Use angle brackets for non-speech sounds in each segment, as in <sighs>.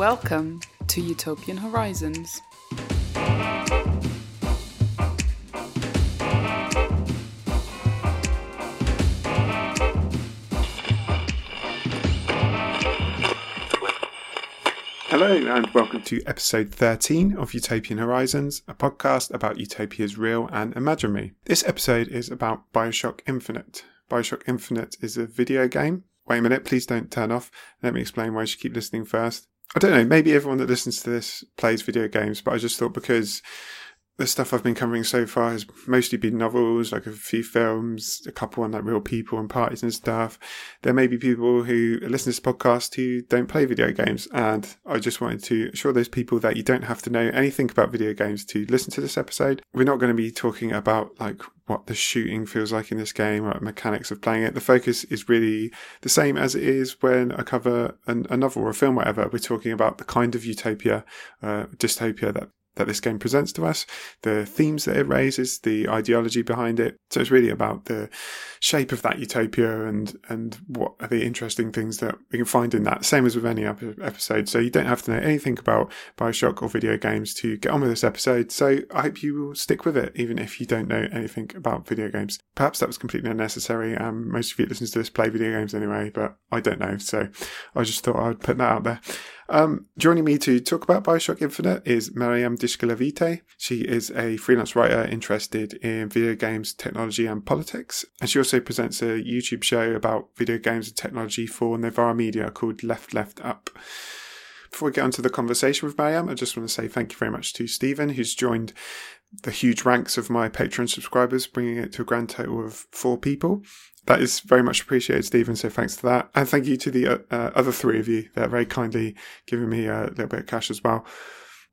Welcome to Utopian Horizons. Hello, and welcome to episode 13 of Utopian Horizons, a podcast about utopias real and imaginary. This episode is about Bioshock Infinite. Bioshock Infinite is a video game. Wait a minute, please don't turn off. Let me explain why you should keep listening first. I don't know, maybe everyone that listens to this plays video games, but I just thought because the stuff I've been covering so far has mostly been novels, like a few films, a couple on like real people and parties and stuff. There may be people who listen to this podcast who don't play video games, and I just wanted to assure those people that you don't have to know anything about video games to listen to this episode. We're not going to be talking about like what the shooting feels like in this game or mechanics of playing it. The focus is really the same as it is when I cover an, a novel or a film, whatever. We're talking about the kind of utopia, uh, dystopia that that this game presents to us, the themes that it raises, the ideology behind it. So it's really about the shape of that utopia and and what are the interesting things that we can find in that. Same as with any other episode. So you don't have to know anything about Bioshock or video games to get on with this episode. So I hope you will stick with it, even if you don't know anything about video games. Perhaps that was completely unnecessary. Um, most of you listeners to this play video games anyway, but I don't know. So I just thought I'd put that out there. Um, joining me to talk about Bioshock Infinite is Marijam Didžgalvytė. She is a freelance writer interested in video games, technology, and politics. And she also presents a YouTube show about video games and technology for Novara Media called Left Left Up. Before we get onto the conversation with Mariam, I just want to say thank you very much to Stephen, who's joined the huge ranks of my Patreon subscribers, bringing it to a grand total of four people. That is very much appreciated, Stephen. So thanks to that. And thank you to the uh, uh, other three of you that are very kindly giving me a little bit of cash as well.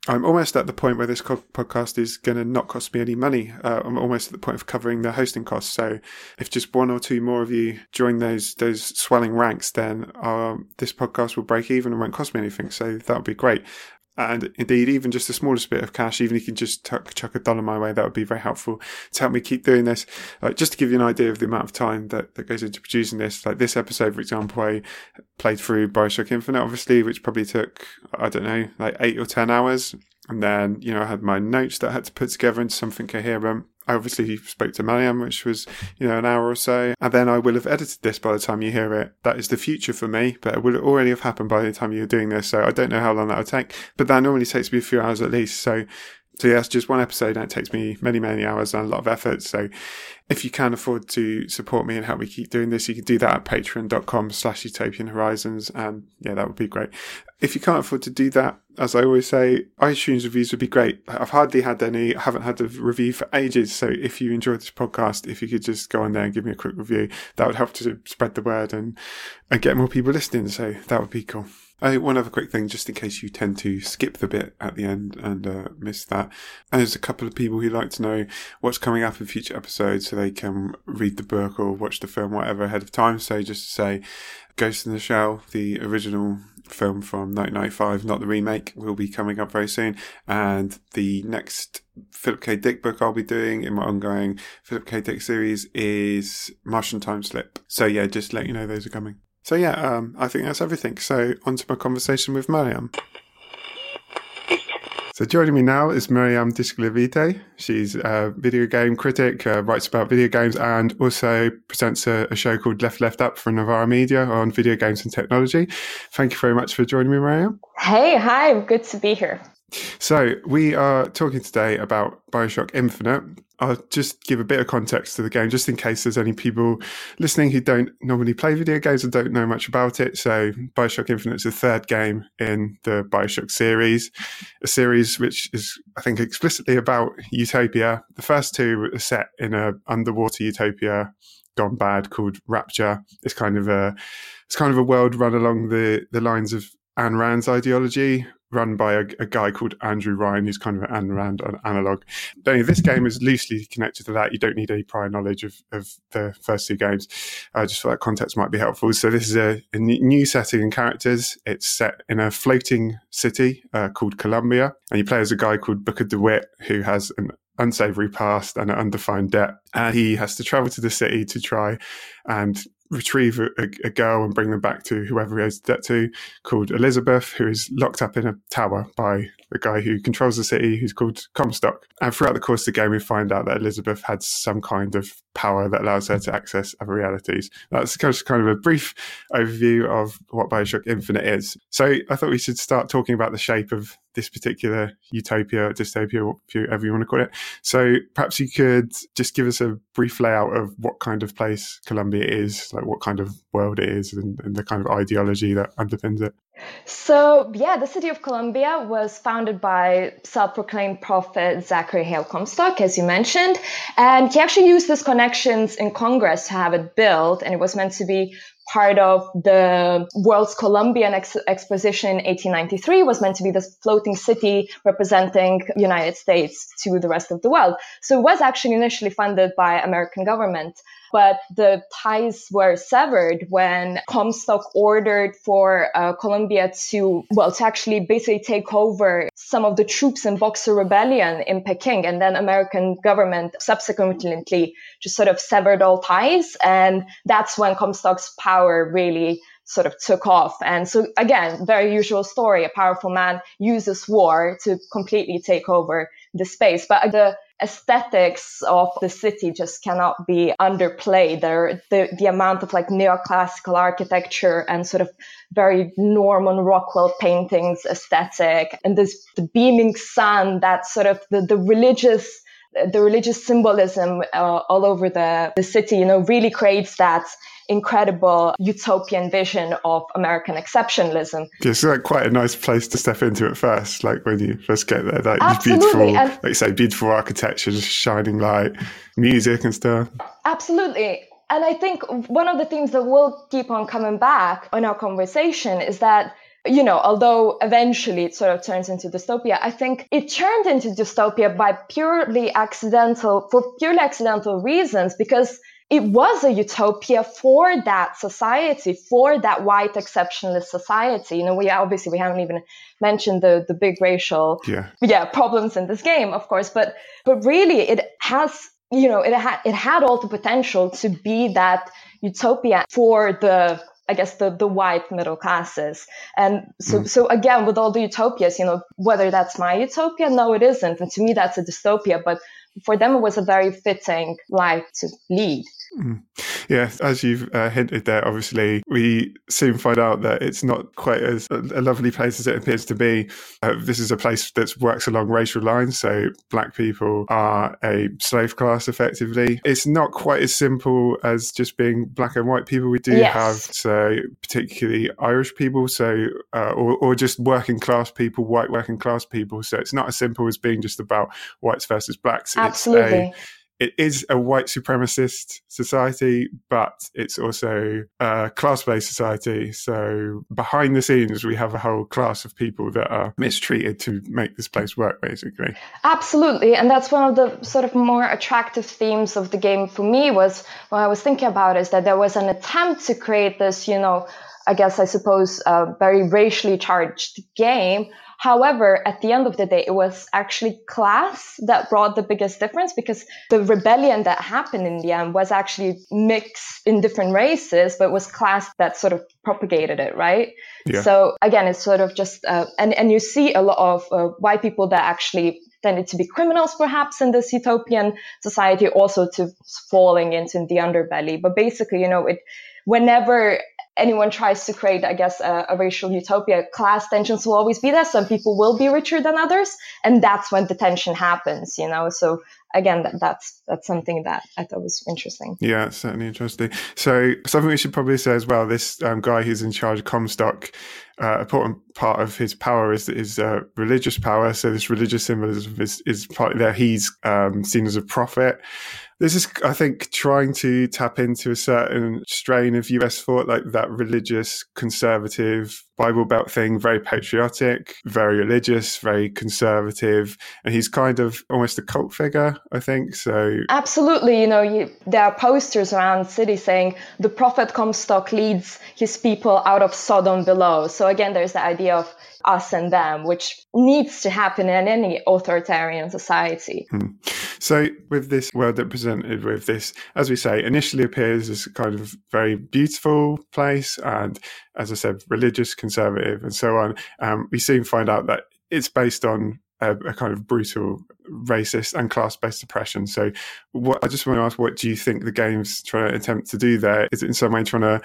I'm almost at the point where this podcast is going to not cost me any money. Uh, I'm almost at the point of covering the hosting costs. So if just one or two more of you join those those swelling ranks, then uh, this podcast will break even and won't cost me anything. So that would be great. And indeed, even just the smallest bit of cash, even if you can just tuck, chuck a dollar my way, that would be very helpful to help me keep doing this. Uh, just to give you an idea of the amount of time that, that goes into producing this, like this episode, for example, I played through Bioshock Infinite, obviously, which probably took, I don't know, like eight or 10 hours. And then, you know, I had my notes that I had to put together into something coherent. I obviously spoke to Marijam, which was, you know, an hour or so. And then I will have edited this by the time you hear it. That is the future for me, but it will already have happened by the time you're doing this. So I don't know how long that will take, but that normally takes me a few hours at least. So so yeah, it's just one episode and it takes me many, many hours and a lot of effort. So if you can afford to support me and help me keep doing this, you can do that at patreon.com slash utopian horizons. And yeah, that would be great. If you can't afford to do that, as I always say, iTunes reviews would be great. I've hardly had any, I haven't had a review for ages. So if you enjoyed this podcast, if you could just go on there and give me a quick review, that would help to spread the word and, and get more people listening. So that would be cool. Oh, one other quick thing, just in case you tend to skip the bit at the end and uh, miss that. And there's a couple of people who like to know what's coming up in future episodes so they can read the book or watch the film, whatever, ahead of time. So just to say, Ghost in the Shell, the original film from 1995, not the remake, will be coming up very soon. And the next Philip K. Dick book I'll be doing in my ongoing Philip K. Dick series is Martian Time Slip. So yeah, just let you know those are coming. So yeah, um, I think that's everything. So on to my conversation with Marijam. So joining me now is Marijam Didžgalvytė. She's a video game critic, uh, writes about video games, and also presents a, a, show called Left Left Up for Novara Media on video games and technology. Thank you very much for joining me, Marijam. Hey, hi, good to be here. So we are talking today about Bioshock Infinite. I'll just give a bit of context to the game, just in case there's any people listening who don't normally play video games and don't know much about it. So, Bioshock Infinite is the third game in the Bioshock series, a series which is, I think, explicitly about utopia. The first two are set in a underwater utopia gone bad called Rapture. It's kind of a it's kind of a world run along the the lines of Ayn Rand's ideology, run by a, a, guy called Andrew Ryan, who's kind of an Ayn Rand analog. Anyway, this game is loosely connected to that. You don't need any prior knowledge of, of the first two games. Uh, just for that context might be helpful. So this is a, a new setting and characters. It's set in a floating city uh, called Columbia, and you play as a guy called Booker DeWitt, who has an unsavory past and an undefined debt. And he has to travel to the city to try and retrieve a, a, girl and bring them back to whoever he owes debt to, called Elizabeth, who is locked up in a tower by the guy who controls the city, who's called Comstock. And throughout the course of the game, we find out that Elizabeth had some kind of power that allows her to access other realities. That's kind of a brief overview of what Bioshock Infinite is. So I thought we should start talking about the shape of this particular utopia, dystopia, whatever you want to call it. So perhaps you could just give us a brief layout of what kind of place Columbia is, like what kind of world it is, and, and the kind of ideology that underpins it. So, yeah, the city of Columbia was founded by self proclaimed prophet Zachary Hale Comstock, as you mentioned. And he actually used his connections in Congress to have it built. And it was meant to be part of the World's Columbian Ex- Exposition in 1893 was meant to be this floating city representing United States to the rest of the world. So it was actually initially funded by American government but the ties were severed when Comstock ordered for uh, Columbia to, well, to actually basically take over some of the troops in Boxer Rebellion in Peking. And then American government subsequently just sort of severed all ties. And that's when Comstock's power really sort of took off. And so again, very usual story. A powerful man uses war to completely take over the space. But the aesthetics of the city just cannot be underplayed. There, the, the amount of like neoclassical architecture and sort of very Norman Rockwell paintings aesthetic and this the beaming sun that sort of the, the religious the religious symbolism uh, all over the, the city, you know, really creates that incredible utopian vision of American exceptionalism. It's like quite a nice place to step into at first, like when you first get there. Like Absolutely. beautiful, and, like you say, beautiful architecture, just shining light, music and stuff. Absolutely. And I think one of the themes that will keep on coming back in our conversation is that you know, although eventually it sort of turns into dystopia, I think it turned into dystopia by purely accidental, for purely accidental reasons, because it was a utopia for that society, for that white exceptionalist society. You know, we obviously we haven't even mentioned the the big racial yeah, yeah problems in this game, of course, but but really it has you know it had it had all the potential to be that utopia for the I guess the the white middle classes. And so mm. so again with all the utopias, you know, whether that's my utopia, no, it isn't. And to me that's a dystopia. But for them it was a very fitting life to lead. Mm. Yeah, as you've uh, hinted there, obviously, we soon find out that it's not quite as a lovely place as it appears to be. Uh, this is a place that works along racial lines, so black people are a slave class effectively. It's not quite as simple as just being black and white people. We do yes. have, so particularly Irish people, so uh, or, or just working class people, white working class people. So it's not as simple as being just about whites versus blacks. Absolutely. It's a, it is a white supremacist society, but it's also a class based society. So behind the scenes, we have a whole class of people that are mistreated to make this place work, basically. Absolutely. And that's one of the sort of more attractive themes of the game for me was what I was thinking about is that there was an attempt to create this, you know, I guess I suppose a very racially charged game However, at the end of the day, it was actually class that brought the biggest difference because the rebellion that happened in the end was actually mixed in different races, but it was class that sort of propagated it, right? Yeah. So again, it's sort of just, uh, and, and you see a lot of uh, white people that actually tended to be criminals perhaps in this utopian society also to falling into the underbelly. But basically, you know, it, whenever anyone tries to create, I guess, a, a, racial utopia, class tensions will always be there. Some people will be richer than others, and that's when the tension happens. You know, so again, that, that's that's something that I thought was interesting. Yeah, certainly interesting. So something we should probably say as well: this um, guy who's in charge of Comstock, uh, important part of his power is is uh, religious power. So this religious symbolism is is part there. He's um, seen as a prophet. This is, I think, trying to tap into a certain strain of US thought, like that religious, conservative Bible Belt thing, very patriotic, very religious, very conservative. And he's kind of almost a cult figure I think. So absolutely, you know, you, there are posters around the city saying the prophet Comstock leads his people out of Sodom below. So again, there's the idea of us and them, which needs to happen in any authoritarian society. Hmm. So, with this world that presented with this, as we say, initially appears as kind of very beautiful place, and as I said, religious, conservative, and so on. Um, we soon find out that it's based on a, a, kind of brutal, racist, and class-based oppression. So, what I just want to ask, what do you think the game's trying to attempt to do there? Is it in some way trying to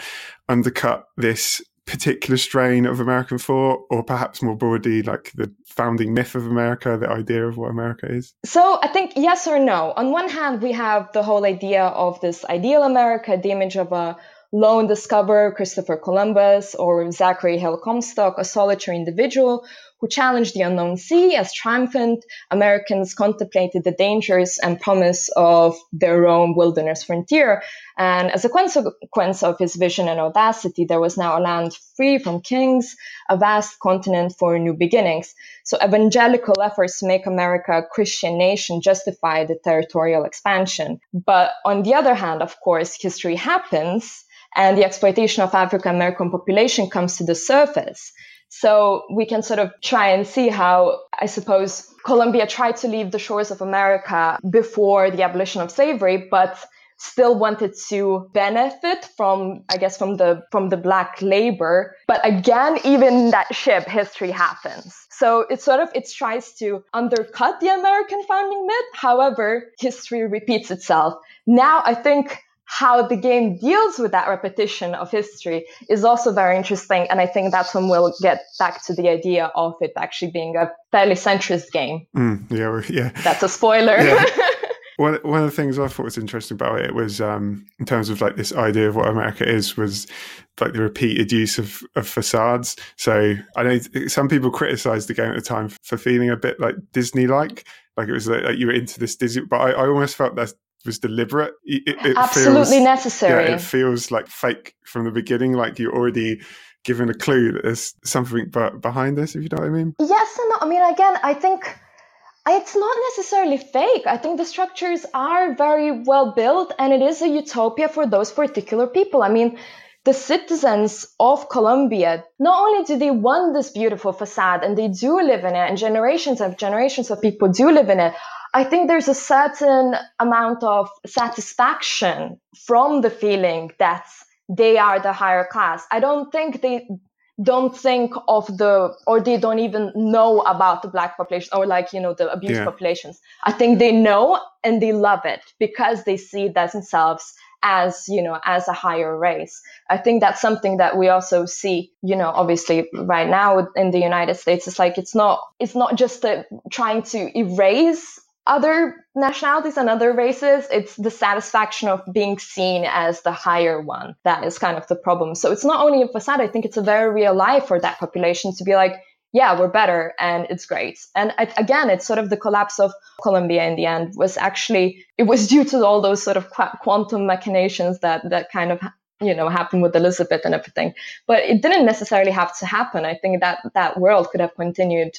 undercut this particular strain of American thought, or perhaps more broadly, like the founding myth of America, the idea of what America is? So I think yes or no. On one hand, we have the whole idea of this ideal America, the image of a lone discoverer, Christopher Columbus, or Zachary Hale Comstock, a solitary individual who challenged the unknown sea as triumphant. Americans contemplated the dangers and promise of their own wilderness frontier. And as a consequence of his vision and audacity, there was now a land free from kings, a vast continent for new beginnings. So evangelical efforts to make America a Christian nation justify the territorial expansion. But on the other hand, of course, history happens and the exploitation of African American population comes to the surface. So we can sort of try and see how, I suppose, Columbia tried to leave the shores of America before the abolition of slavery, but still wanted to benefit from, I guess, from the, from the black labor. But again, even that ship, history happens. So it sort of, it tries to undercut the American founding myth. However, history repeats itself. Now I think how the game deals with that repetition of history is also very interesting. And I think that's when we'll get back to the idea of it actually being a fairly centrist game. Mm, yeah, yeah. That's a spoiler. Yeah. <laughs> one, one of the things I thought was interesting about it was um, in terms of like this idea of what America is was like the repeated use of, of facades. So I know some people criticized the game at the time for feeling a bit like Disney like, like it was like, like, you were into this Disney, but I, I almost felt that was deliberate. It, it Absolutely feels, necessary. Yeah, it feels like fake from the beginning, like you're already given a clue that there's something but behind this, if you know what I mean. Yes and no. I mean, again, I think it's not necessarily fake. I think the structures are very well built and it is a utopia for those particular people. I mean, the citizens of Columbia, not only do they want this beautiful facade and they do live in it and generations of generations of people do live in it, I think there's a certain amount of satisfaction from the feeling that they are the higher class. I don't think they don't think of the, or they don't even know about the black population or like, you know, the abused yeah. populations. I think they know and they love it because they see themselves as, you know, as a higher race. I think that's something that we also see, you know, obviously right now in the United States. It's like, it's not, it's not just a, trying to erase other nationalities and other races, it's the satisfaction of being seen as the higher one. That is kind of the problem. So it's not only a facade. I think it's a very real life for that population to be like, yeah, we're better and it's great. And again, it's sort of the collapse of Columbia in the end was actually, it was due to all those sort of quantum machinations that, that kind of you know happened with Elizabeth and everything. But it didn't necessarily have to happen. I think that that world could have continued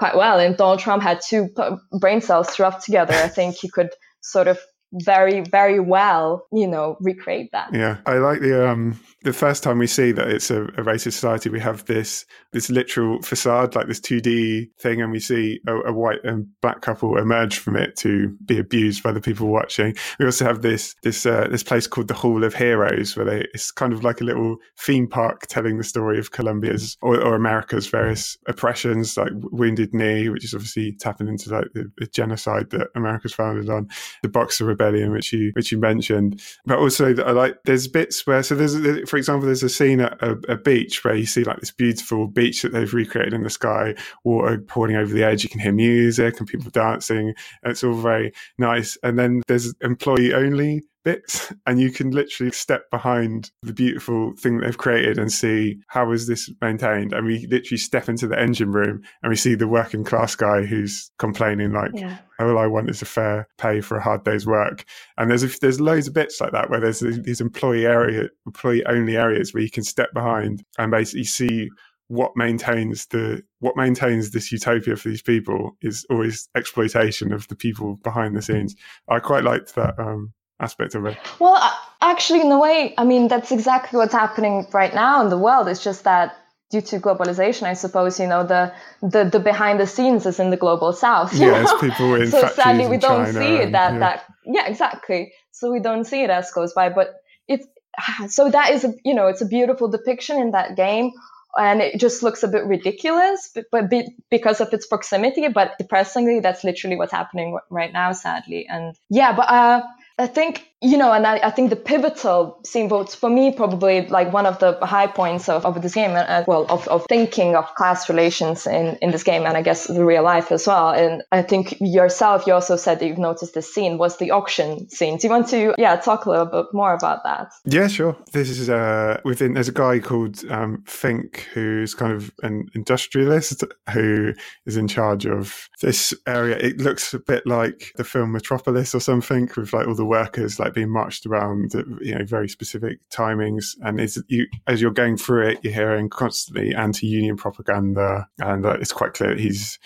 quite well. And Donald Trump had two brain cells rubbed together. I think he could sort of very very well you know recreate that. Yeah. I like the um the first time we see that it's a, a racist society we have this this literal facade like this 2d thing and we see a, a, white and black couple emerge from it to be abused by the people watching. We also have this this uh, this place called the hall of heroes where they it's kind of like a little theme park telling the story of columbia's or, or america's various oppressions like wounded knee which is obviously tapping into like the, the genocide that america's founded on. The boxer rebellion, which you which you mentioned. But also, I like there's bits where so there's for example, there's a scene at a, a, beach where you see like this beautiful beach that they've recreated in the sky, water pouring over the edge. You can hear music and people dancing. And it's all very nice. And then there's employee only bits and you can literally step behind the beautiful thing they've created and see how is this maintained and we literally step into the engine room and we see the working class guy who's complaining like yeah. all i want is a fair pay for a hard day's work and there's a, there's loads of bits like that where there's these employee area employee only areas where you can step behind and basically see what maintains the what maintains this utopia for these people is always exploitation of the people behind the scenes. I quite liked that um, aspect of it. Well, actually, in a way, I mean that's exactly what's happening right now in the world. It's just that due to globalization, I suppose you know the the, the behind the scenes is in the global south. Yes, people in so sadly we don't China see it that yeah. that yeah exactly. So we don't see it as goes by, but it's <sighs> so that is a you know it's a beautiful depiction in that game and it just looks a bit ridiculous but, but be, because of its proximity but depressingly that's literally what's happening right now sadly and yeah but uh, i think you know, and I, I, think the pivotal scene votes for me probably like one of the high points of, of this game, uh, well, of, of thinking of class relations in, in this game, and I guess the real life as well. And I think yourself, you also said that you've noticed this scene was the auction scene. Do you want to, yeah, talk a little bit more about that? Yeah, sure. This is uh, within. There's a guy called um, Fink who's kind of an industrialist who is in charge of this area. It looks a bit like the film Metropolis or something, with like all the workers like like being marched around at you know very specific timings, and it's you as you're going through it, you're hearing constantly anti-union propaganda, and uh, it's quite clear he's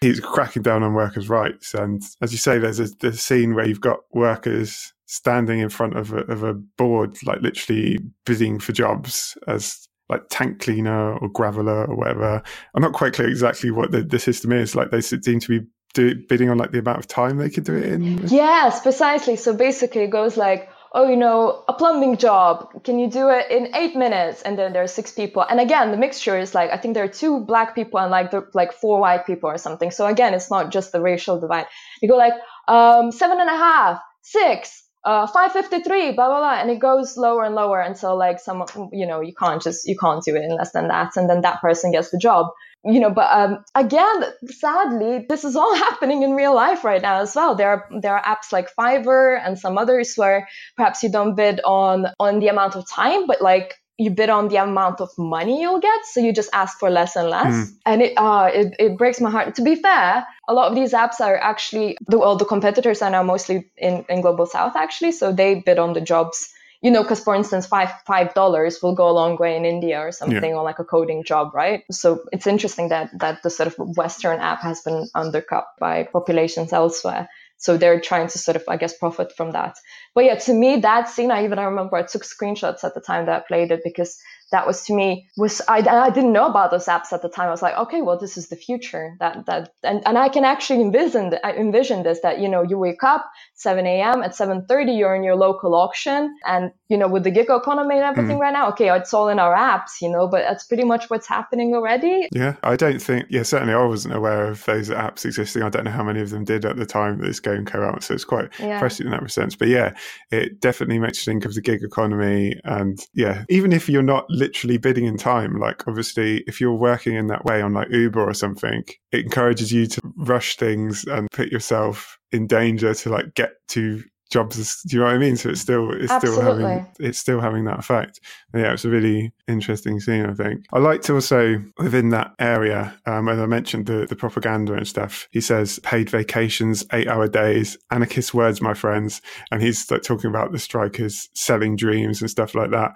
he's cracking down on workers' rights. And as you say, there's a, there's scene where you've got workers standing in front of a, of a board, like literally bidding for jobs as like tank cleaner or graveler or whatever. I'm not quite clear exactly what the, the system is. Like they seem to be do, bidding on like the amount of time they could do it in? Yes, precisely. So basically, it goes like, oh, you know, a plumbing job, can you do it in eight minutes? And then there are six people. And again, the mixture is like, I think there are two black people and like the, like four white people or something. So again, it's not just the racial divide. You go like, um, seven and a half, six, uh, 553, blah, blah, blah. And it goes lower and lower until like some, you know, you can't just, you can't do it in less than that. And then that person gets the job you know but um, again sadly this is all <laughs> happening in real life right now as well. There are there are apps like fiverr and some others where perhaps you don't bid on on the amount of time but like you bid on the amount of money you'll get so you just ask for less and less. Mm. and it uh it, it breaks my heart. To be fair a lot of these apps are actually the well the competitors are now mostly in in global south actually so they bid on the jobs you know, because for instance, five five dollars will go a long way in India or something, yeah. or like a coding job, right? So it's interesting that that the sort of Western app has been undercut by populations elsewhere. So they're trying to sort of, I guess, profit from that. But yeah, to me, that scene, I even I remember I took screenshots at the time that I played it because that was to me was I, I didn't know about those apps at the time. I was like, okay, well, this is the future. That that and, and I can actually envision I envision this that you know you wake up 7 a.m. at 7:30 you're in your local auction and you know with the gig economy and everything mm. right now, okay, it's all in our apps, you know, but that's pretty much what's happening already. Yeah, I don't think. Yeah, certainly I wasn't aware of those apps existing. I don't know how many of them did at the time that this game came out, so it's quite yeah. impressive in that sense. But yeah, it definitely makes you think of the gig economy, and yeah, even if you're not literally bidding in time. Like, obviously, if you're working in that way on like Uber or something, it encourages you to rush things and put yourself in danger to like get to jobs. Do you know what I mean? So it's still it's Absolutely. still having it's still having that effect. And yeah, it's a really interesting scene. I think I like to also within that area, um, as I mentioned the the propaganda and stuff. He says paid vacations, eight hour days, anarchist words, my friends, and he's like talking about the strikers selling dreams and stuff like that.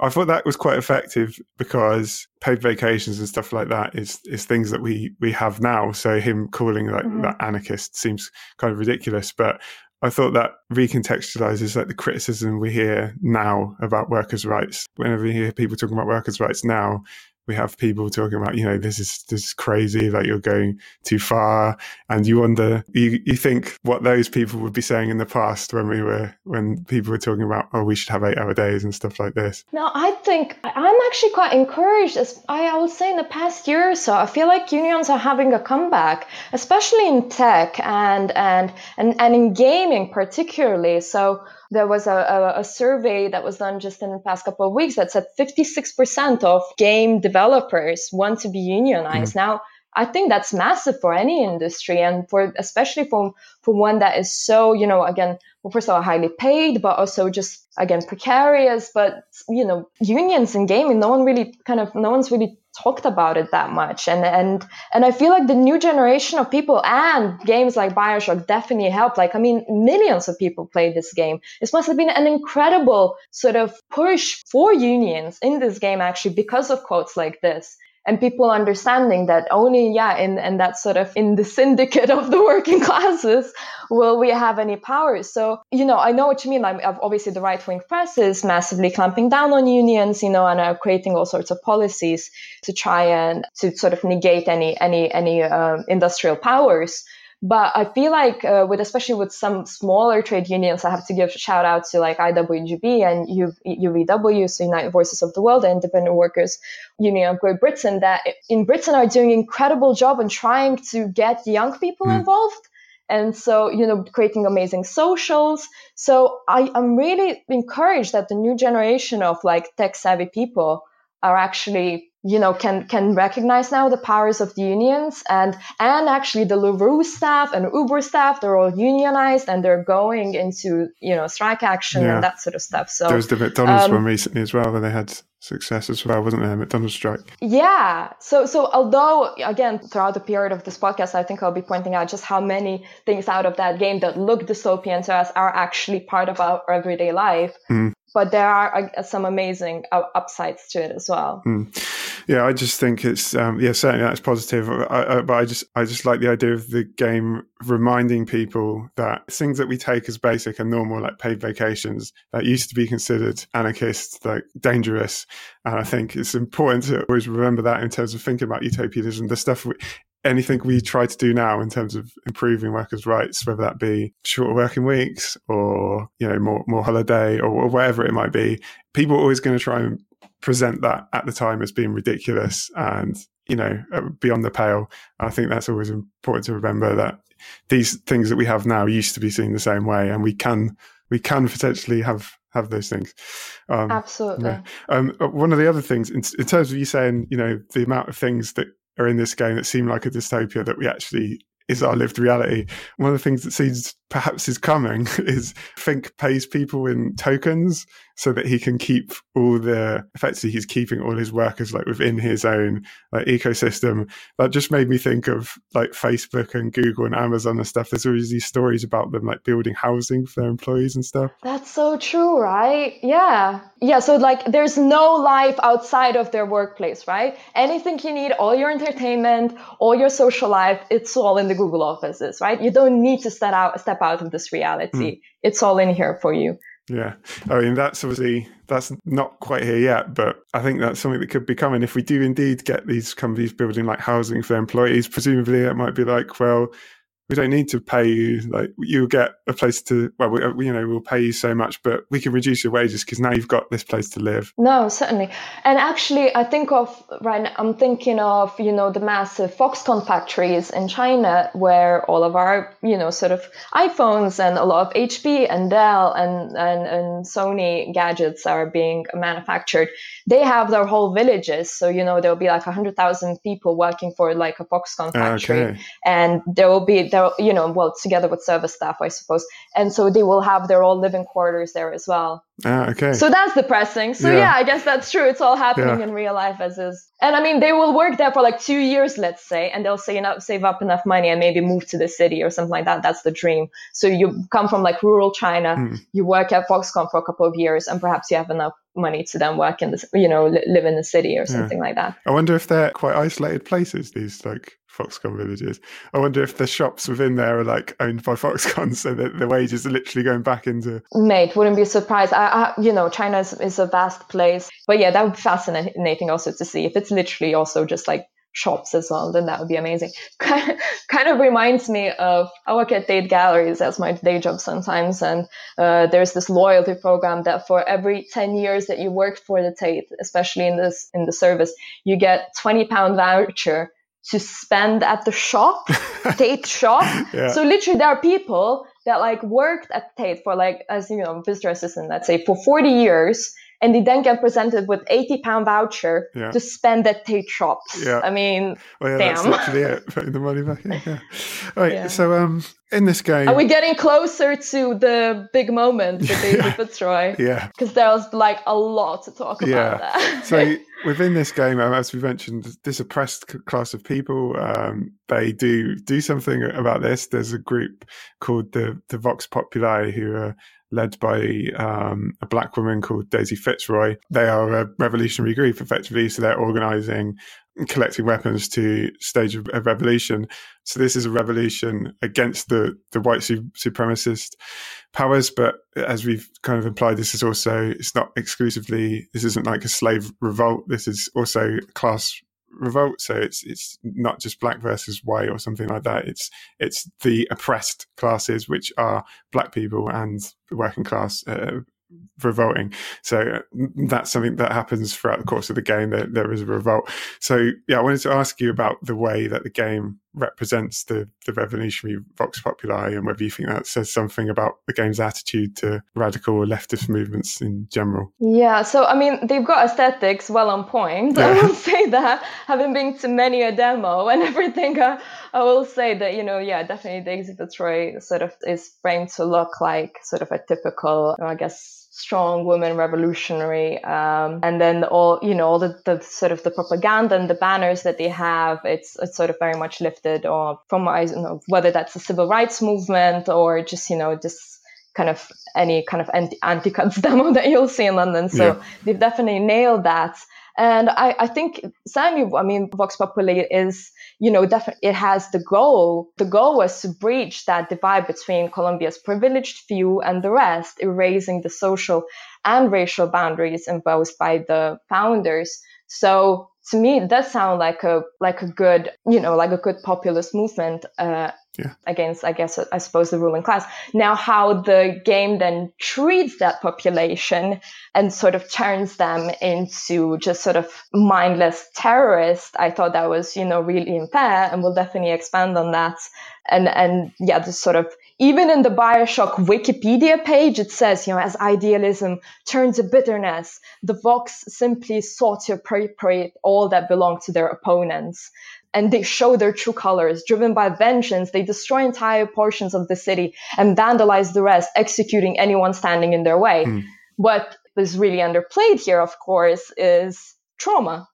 I thought that was quite effective because paid vacations and stuff like that is is things that we we have now. So him calling like mm-hmm. that anarchist seems kind of ridiculous, but I thought that recontextualizes like the criticism we hear now about workers' rights. Whenever you hear people talking about workers' rights now, we have people talking about, you know, this is this is crazy, like you're going too far, and you wonder, you you think what those people would be saying in the past when we were when people were talking about, oh, we should have eight hour days and stuff like this. No, I think I'm actually quite encouraged. As I, I would say in the past year or so, I feel like unions are having a comeback, especially in tech and and and and in gaming particularly. So there was a, a, a, survey that was done just in the past couple of weeks that said 56% of game developers want to be unionized. Mm. Now, I think that's massive for any industry and for especially for for one that is so, you know, again, well, first of all, highly paid, but also just again precarious. But you know, unions in gaming, no one really kind of no one's really talked about it that much. And and and i feel like the new generation of people and games like bioshock definitely helped. Like i mean millions of people played this game. This must have been an incredible sort of push for unions in this game actually because of quotes like this and people understanding that only yeah in and that sort of in the syndicate <laughs> of the working classes will we have any power. So you know i know what you mean. Like obviously the right wing press is massively clamping down on unions you know and are creating all sorts of policies to try and to sort of negate any any any um, industrial powers but I feel like uh, with especially with some smaller trade unions, I have to give shout out to like IWGB and UVW, so United Voices of the World, the Independent Workers Union of Great Britain, that in Britain are doing incredible job in trying to get young people mm. involved. And so, you know, creating amazing socials. So I'm really encouraged that the new generation of like tech savvy people are actually you know can can recognize now the powers of the unions and and actually the Deliveroo staff and Uber staff they're all unionized and they're going into you know strike action yeah. and that sort of stuff. So there was the McDonald's um, one recently as well where they had success as well, wasn't there? McDonald's strike. Yeah. So so although again throughout the period of this podcast, I think I'll be pointing out just how many things out of that game that look dystopian to us are actually part of our everyday life. Mm but there are uh, some amazing uh, upsides to it as well. Mm. Yeah, I just think it's um, yeah certainly that's positive. I, I, but I just I just like the idea of the game reminding people that things that we take as basic and normal, like paid vacations, that used to be considered anarchist, like dangerous. And I think it's important to always remember that in terms of thinking about utopianism. The stuff we, anything we try to do now in terms of improving workers' rights, whether that be shorter working weeks or you know more more holiday or, or whatever it might be, people are always going to try and present that at the time as being ridiculous and you know uh, beyond the pale. I think that's always important to remember that these things that we have now used to be seen the same way, and we can we can potentially have have those things. Um, Absolutely. Um, uh, one of the other things, in, in, terms of you saying, you know, the amount of things that are in this game that seem like a dystopia that we actually is our lived reality. One of the things that seems perhaps is coming <laughs> is Fink pays people in tokens so that he can keep all the effectively he's keeping all his workers like within his own like ecosystem. That just made me think of like Facebook and Google and Amazon and stuff. There's always these stories about them like building housing for their employees and stuff. That's so true, right? Yeah. Yeah. So like there's no life outside of their workplace, right? Anything you need, all your entertainment, all your social life, it's all in the Google offices, right? You don't need to step out step out of this reality. Mm. It's all in here for you. Yeah, I mean that's obviously that's not quite here yet, but I think that's something that could be coming if we do indeed get these companies building like housing for employees. Presumably, it might be like, well, we don't need to pay you like you get a place to well uh, we, you know we'll pay you so much but we can reduce your wages because now you've got this place to live. No certainly. And actually i think of right now, i'm thinking of you know the massive foxconn factories in china where all of our you know sort of iphones and a lot of hp and dell and and, and sony gadgets are being manufactured. They have their whole villages so you know there'll be like 100000 people working for like a foxconn ah, factory. okay. and there will be there they're you know well together with service staff i suppose. And so they will have their own living quarters there as well. Ah, okay. So that's depressing. So yeah. yeah i guess that's true. It's all happening yeah. in real life as is. And i mean they will work there for like two years let's say and they'll say enough save up enough money and maybe move to the city or something like that. That's the dream. So you come from like rural china mm. you work at foxconn for a couple of years and perhaps you have enough money to then work in the you know live in the city or something yeah. like that. I wonder if they're quite isolated places these like Foxconn villages. I wonder if the shops within there are like owned by Foxconn, <laughs> so that the wages are literally going back into. Mate, wouldn't be surprised. I, I, you know, China is, is a vast place, but yeah, that would be fascinating also to see if it's literally also just like shops as well, then that would be amazing. <laughs> kind of reminds me of I work at Tate Galleries as my day job sometimes, and uh, there's this loyalty program that for every 10 years that you work for the Tate, especially in this in the service, you get 20 pound voucher to spend at the shop, <laughs> Tate shop. Yeah. So literally there are people that like worked at Tate for like, as you know, visitor assistant, let's say for 40 years. And they then get presented with 80 pound voucher yeah. to spend at Tate shops. Yeah. I mean, well, yeah, damn. that's literally it. Putting the money back in. Yeah. All right. Yeah. So, um, in this game. Are we getting closer to the big moment <laughs> with Daisy yeah. Fitzroy? Yeah. Because there's like a lot to talk yeah. about there. <laughs> so within this game, um, as we mentioned, this oppressed class of people, um, they do do something about this. There's a group called the the Vox Populi who are led by um, a black woman called Daisy Fitzroy. They are a revolutionary group, effectively. So they're organizing, collecting weapons to stage a, revolution. So this is a revolution against the the white su- supremacist powers. But as we've kind of implied, this is also it's not exclusively. This isn't like a slave revolt. This is also class revolt. So it's it's not just black versus white or something like that. It's it's the oppressed classes, which are black people and the working class, uh, revolting. So uh, that's something that happens throughout the course of the game. There is a revolt. So yeah, I wanted to ask you about the way that the game represents the the revolutionary vox populi, and whether you think that says something about the game's attitude to radical or leftist movements in general. Yeah. So I mean, they've got aesthetics well on point. Yeah. I will <laughs> say that, having been to many a demo and <laughs> everything. Uh, I will say that you know, yeah, definitely Daisy Fitzroy sort of is framed to look like sort of a typical, I guess, strong woman revolutionary um, and then all you know all the, the sort of the propaganda and the banners that they have it's it's sort of very much lifted or from I don't know whether that's a civil rights movement or just you know just kind of any kind of anti anti-cuts <laughs> demo that you'll see in London so yeah. they've definitely nailed that and I, I think certainly, I mean, Vox Populi is, you know, definitely it has the goal. The goal was to breach that divide between Columbia's privileged few and the rest, erasing the social and racial boundaries imposed by the founders. So to me, it does sound like a like a good, you know, like a good populist movement. Uh, yeah. against, I guess, I suppose the ruling class. Now, how the game then treats that population and sort of turns them into just sort of mindless terrorists, I thought that was, you know, really unfair, and we'll definitely expand on that. And and yeah, just sort of even in the Bioshock Wikipedia page, it says, you know, as idealism turns to bitterness, the Vox simply sought to appropriate all that belonged to their opponents and they show their true colors. Driven by vengeance, they destroy entire portions of the city and vandalize the rest, executing anyone standing in their way. Mm. What is really underplayed here, of course, is trauma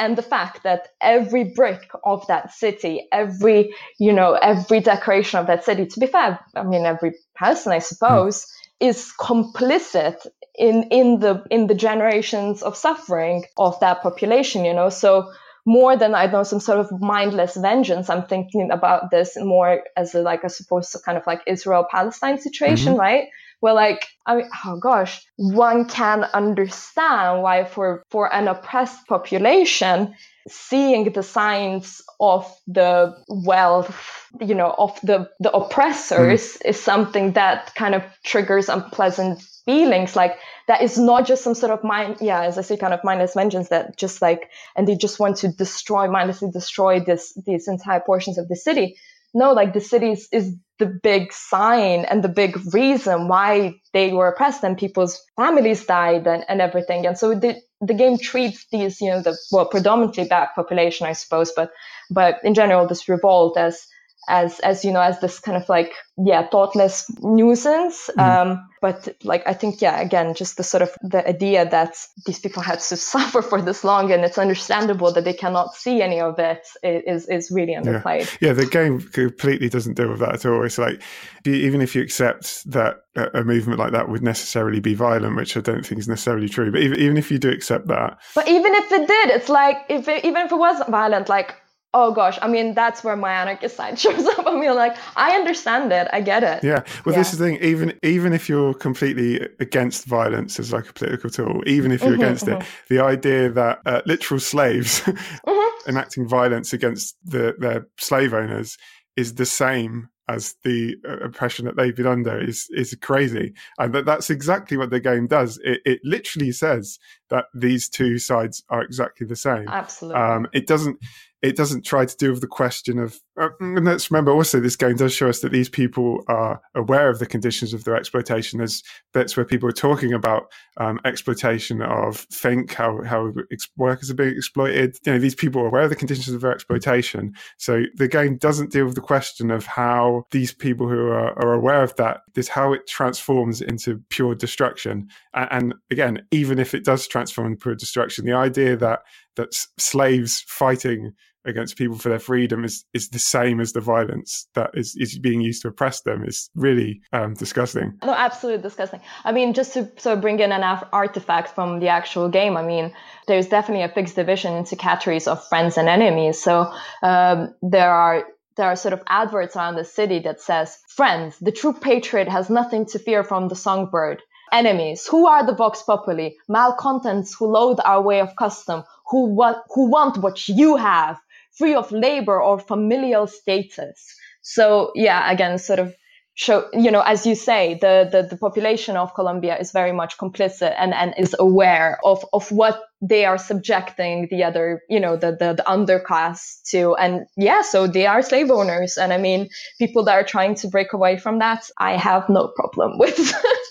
and the fact that every brick of that city, every, you know, every decoration of that city, to be fair, I mean, every person, I suppose, mm. is complicit in, in the, in the generations of suffering of that population, you know, so more than I know some sort of mindless vengeance. I'm thinking about this more as a, like I suppose kind of like Israel Palestine situation, mm-hmm. right? Where like I mean, oh gosh, one can understand why for for an oppressed population, seeing the signs of the wealth, you know, of the the oppressors mm. is something that kind of triggers unpleasant feelings like that is not just some sort of mind yeah as i say kind of mindless vengeance that just like and they just want to destroy mindlessly destroy this these entire portions of the city no like the city is, is the big sign and the big reason why they were oppressed and people's families died and, and everything. And so the, the game treats these you know the well predominantly black population i suppose but but in general this revolt as as as you know as this kind of like yeah thoughtless nuisance. Mm-hmm. um but like i think yeah again just the sort of the idea that these people had to <laughs> suffer for this long and it's understandable that they cannot see any of it is is really underplayed. Yeah, yeah the game completely doesn't deal with that at all. It's like even if you accept that a movement like that would necessarily be violent which i don't think is necessarily true but even, even if you do accept that but even if it did it's like if it, even if it wasn't violent like oh gosh i mean that's where my anarchist side <laughs> shows up i mean like i understand it i get it yeah well yeah. this is the thing even even if you're completely against violence as like a political tool even if you're mm-hmm, against mm-hmm. it the idea that uh, literal slaves <laughs> mm-hmm. enacting violence against the, their slave owners is the same as the uh, oppression that they've been under is is crazy, and that that's exactly what the game does. It, it literally says that these two sides are exactly the same. Absolutely. Um, it doesn't it doesn't try to deal with the question of uh, and let's remember also this game does show us that these people are aware of the conditions of their exploitation. There's bits where people are talking about um, exploitation of Fink how how ex- workers are being exploited. You know these people are aware of the conditions of their exploitation. So the game doesn't deal with the question of how these people who are, are aware of that is how it transforms into pure destruction. And, and again even if it does transform into pure destruction the idea that that slaves fighting against people for their freedom is is the same as the violence that is, is being used to oppress them is really um, disgusting. No, absolutely disgusting. I mean, just to sort of bring in an artifact from the actual game, I mean, there's definitely a fixed division into categories of friends and enemies. So um, there are there are sort of adverts around the city that says, friends, the true patriot has nothing to fear from the songbird. Enemies, who are the vox populi? Malcontents who loathe our way of custom, who want, who want what you have free of labor or familial status. So yeah, again, sort of show, you know, as you say, the, the, the population of Columbia is very much complicit and, and is aware of, of what they are subjecting the other, you know, the, the, the underclass to. And yeah, so they are slave owners. And I mean, people that are trying to break away from that, I have no problem with.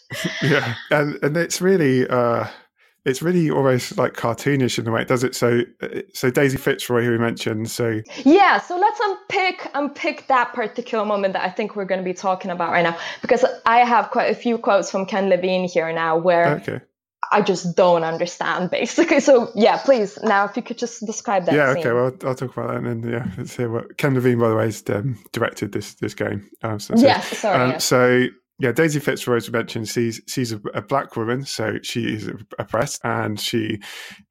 <laughs> yeah. And, and it's really, uh, it's really almost like cartoonish in the way it does it. So, so Daisy Fitzroy, who we mentioned, so yeah. So let's unpick unpick that particular moment that I think we're going to be talking about right now, because I have quite a few quotes from Ken Levine here now where. Okay. I just don't understand, basically. So yeah, please now if you could just describe that. Yeah, scene. okay. Well, I'll talk about that, and then yeah, let's hear what Ken Levine, by the way, has um, directed this this game. Um, so, yes, sorry. Um, yeah. So yeah, Daisy Fitzroy, mentioned, she's she's a, a, black woman, so she is oppressed, and she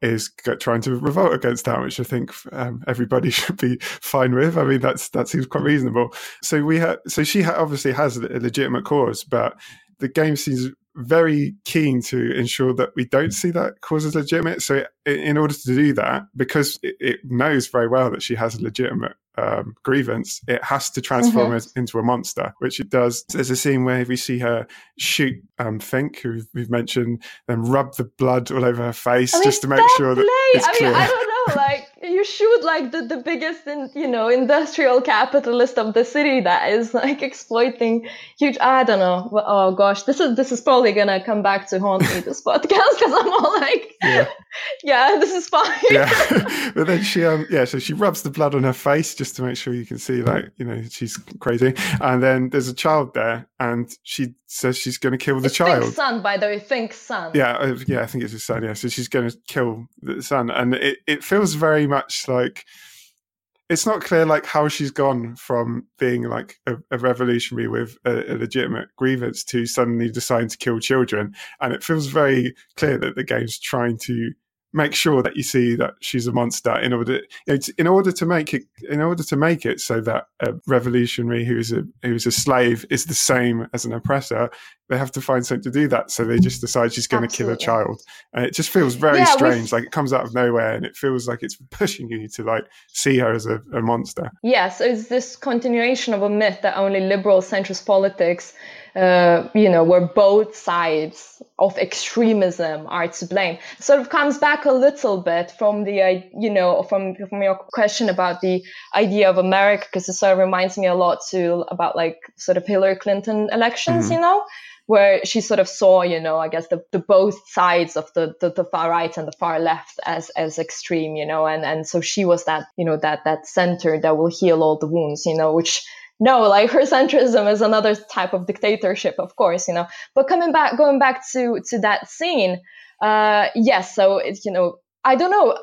is trying to revolt against that, which I think um, everybody <laughs> should be fine with. I mean, that's that seems quite reasonable. So we have, so she ha- obviously has a legitimate cause, but the game seems very keen to ensure that we don't see that cause as legitimate. So, in order to do that, because it knows very well that she has a legitimate um, grievance, it has to transform mm-hmm. it into a monster, which it does. There's a scene where we see her shoot um, Fink, who we've mentioned, then rub the blood all over her face I mean, just to make sure that it's I clear. I don't know, like you shoot like the, the biggest in, you know industrial capitalist of the city that is <laughs> like exploiting huge i don't know oh gosh this is this is probably gonna come back to haunt me this <laughs> podcast because i'm all like yeah. <laughs> yeah this is fine. Yeah. But then she um yeah so she rubs the blood on her face just to make sure you can see like you know she's crazy. And then there's a child there and she says she's going to kill the it's child. son by the way think son. Yeah uh, yeah i think it's his son yeah. So she's going to kill the son and it, it feels very much like it's not clear like how she's gone from being like a, a revolutionary with a, a, legitimate grievance to suddenly deciding to kill children. And it feels very clear that the game's trying to make sure that you see that she's a monster in order in order to make it in order to make it so that a revolutionary who's a who's a slave is the same as an oppressor they have to find something to do that. So they just decide she's going to kill a child. And it just feels very yeah, strange like it comes out of nowhere and it feels like it's pushing you to like see her as a, a monster. Yes it's this continuation of a myth that only liberal centrist politics uh, you know, where both sides of extremism are to blame. Sort of comes back a little bit from the, uh, you know, from from your question about the idea of America, because it sort of reminds me a lot too about like sort of Hillary Clinton elections, mm-hmm. you know, where she sort of saw, you know, I guess the, the both sides of the, the, the far right and the far left as as extreme, you know, and and so she was that, you know, that that center that will heal all the wounds, you know, which no, like her centrism is another type of dictatorship, of course, you know. But coming back, going back to to that scene, uh, yes. So it's you know, I don't know.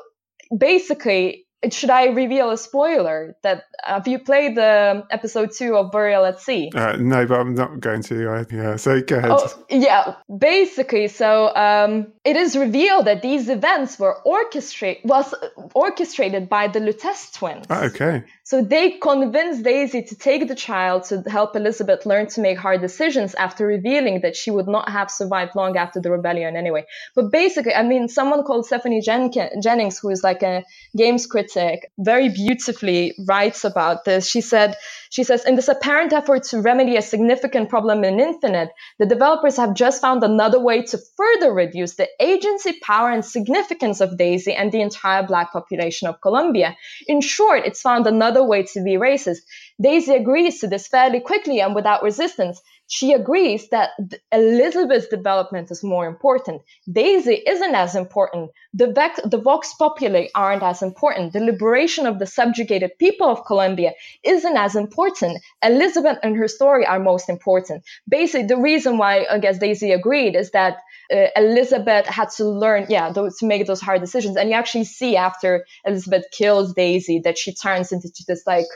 Basically, should I reveal a spoiler that have you played the episode two of Burial at Sea? Uh, no, but I'm not going to. I, yeah, so go ahead. Oh, yeah, basically, so um, it is revealed that these events were orchestrated was orchestrated by the Lutece twins. Oh, okay. So they convinced Daisy to take the child to help Elizabeth learn to make hard decisions after revealing that she would not have survived long after the rebellion anyway. But basically, I mean, someone called Stephanie Jen- Jennings, who is like a games critic, very beautifully writes about this. She said, she says, in this apparent effort to remedy a significant problem in Infinite, the developers have just found another way to further reduce the agency, power, and significance of Daisy and the entire black population of Columbia. In short, it's found another way to be racist. Daisy agrees to this fairly quickly and without resistance. She agrees that Elizabeth's development is more important. Daisy isn't as important. The, vex, the Vox Populi aren't as important. The liberation of the subjugated people of Columbia isn't as important. Elizabeth and her story are most important. Basically, the reason why I guess Daisy agreed is that uh, Elizabeth had to learn, yeah, those, to make those hard decisions. And you actually see after Elizabeth kills Daisy that she turns into this like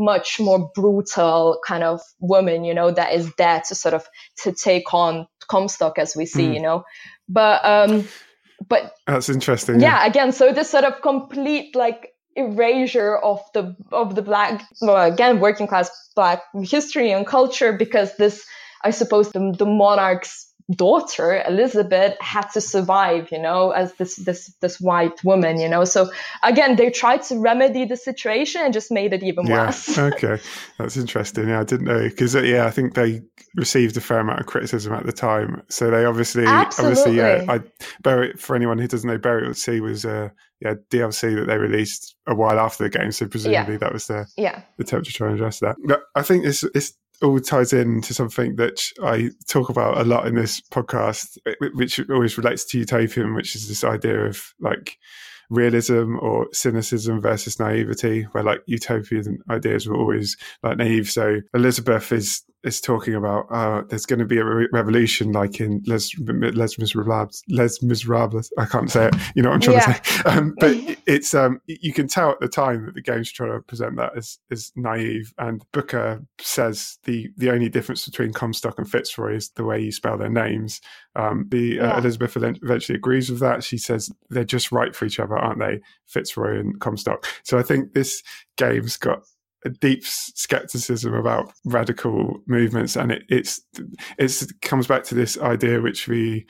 much more brutal kind of woman, you know, that is there to sort of to take on Comstock as we see, mm. you know. But um but that's interesting. Yeah, yeah, again, so this sort of complete like erasure of the of the black well again working class black history and culture because this I suppose the, the monarch's daughter Elizabeth had to survive, you know, as this this this white woman, you know. So again, they tried to remedy the situation and just made it even yeah. worse. <laughs> okay, that's interesting. Yeah, I didn't know because uh, yeah, I think they received a fair amount of criticism at the time. So they obviously, Absolutely. obviously, yeah. I Burial for anyone who doesn't know, Burial at Sea was uh, yeah DLC that they released a while after the game. So presumably yeah. that was the yeah attempt to try and address that. But I think it's it's all ties into something that I talk about a lot in this podcast, eh, which always relates to utopian, which is this idea of like realism or cynicism versus naivety, where like utopian ideas were always like naive. So Elizabeth is is talking about uh, there's going to be a re- revolution like in Les, Les Miserables. Les Miserables. I can't say it. You know what I'm trying yeah. to say. Um, but <laughs> it's um, you can tell at the time that the game's trying to present that as, as naive. And Booker says the the only difference between Comstock and Fitzroy is the way you spell their names. Um, the uh, yeah. Elizabeth eventually agrees with that. She says they're just right for each other, aren't they? Fitzroy and Comstock. So I think this game's got a deep skepticism about radical movements, and it, it's it's it comes back to this idea which we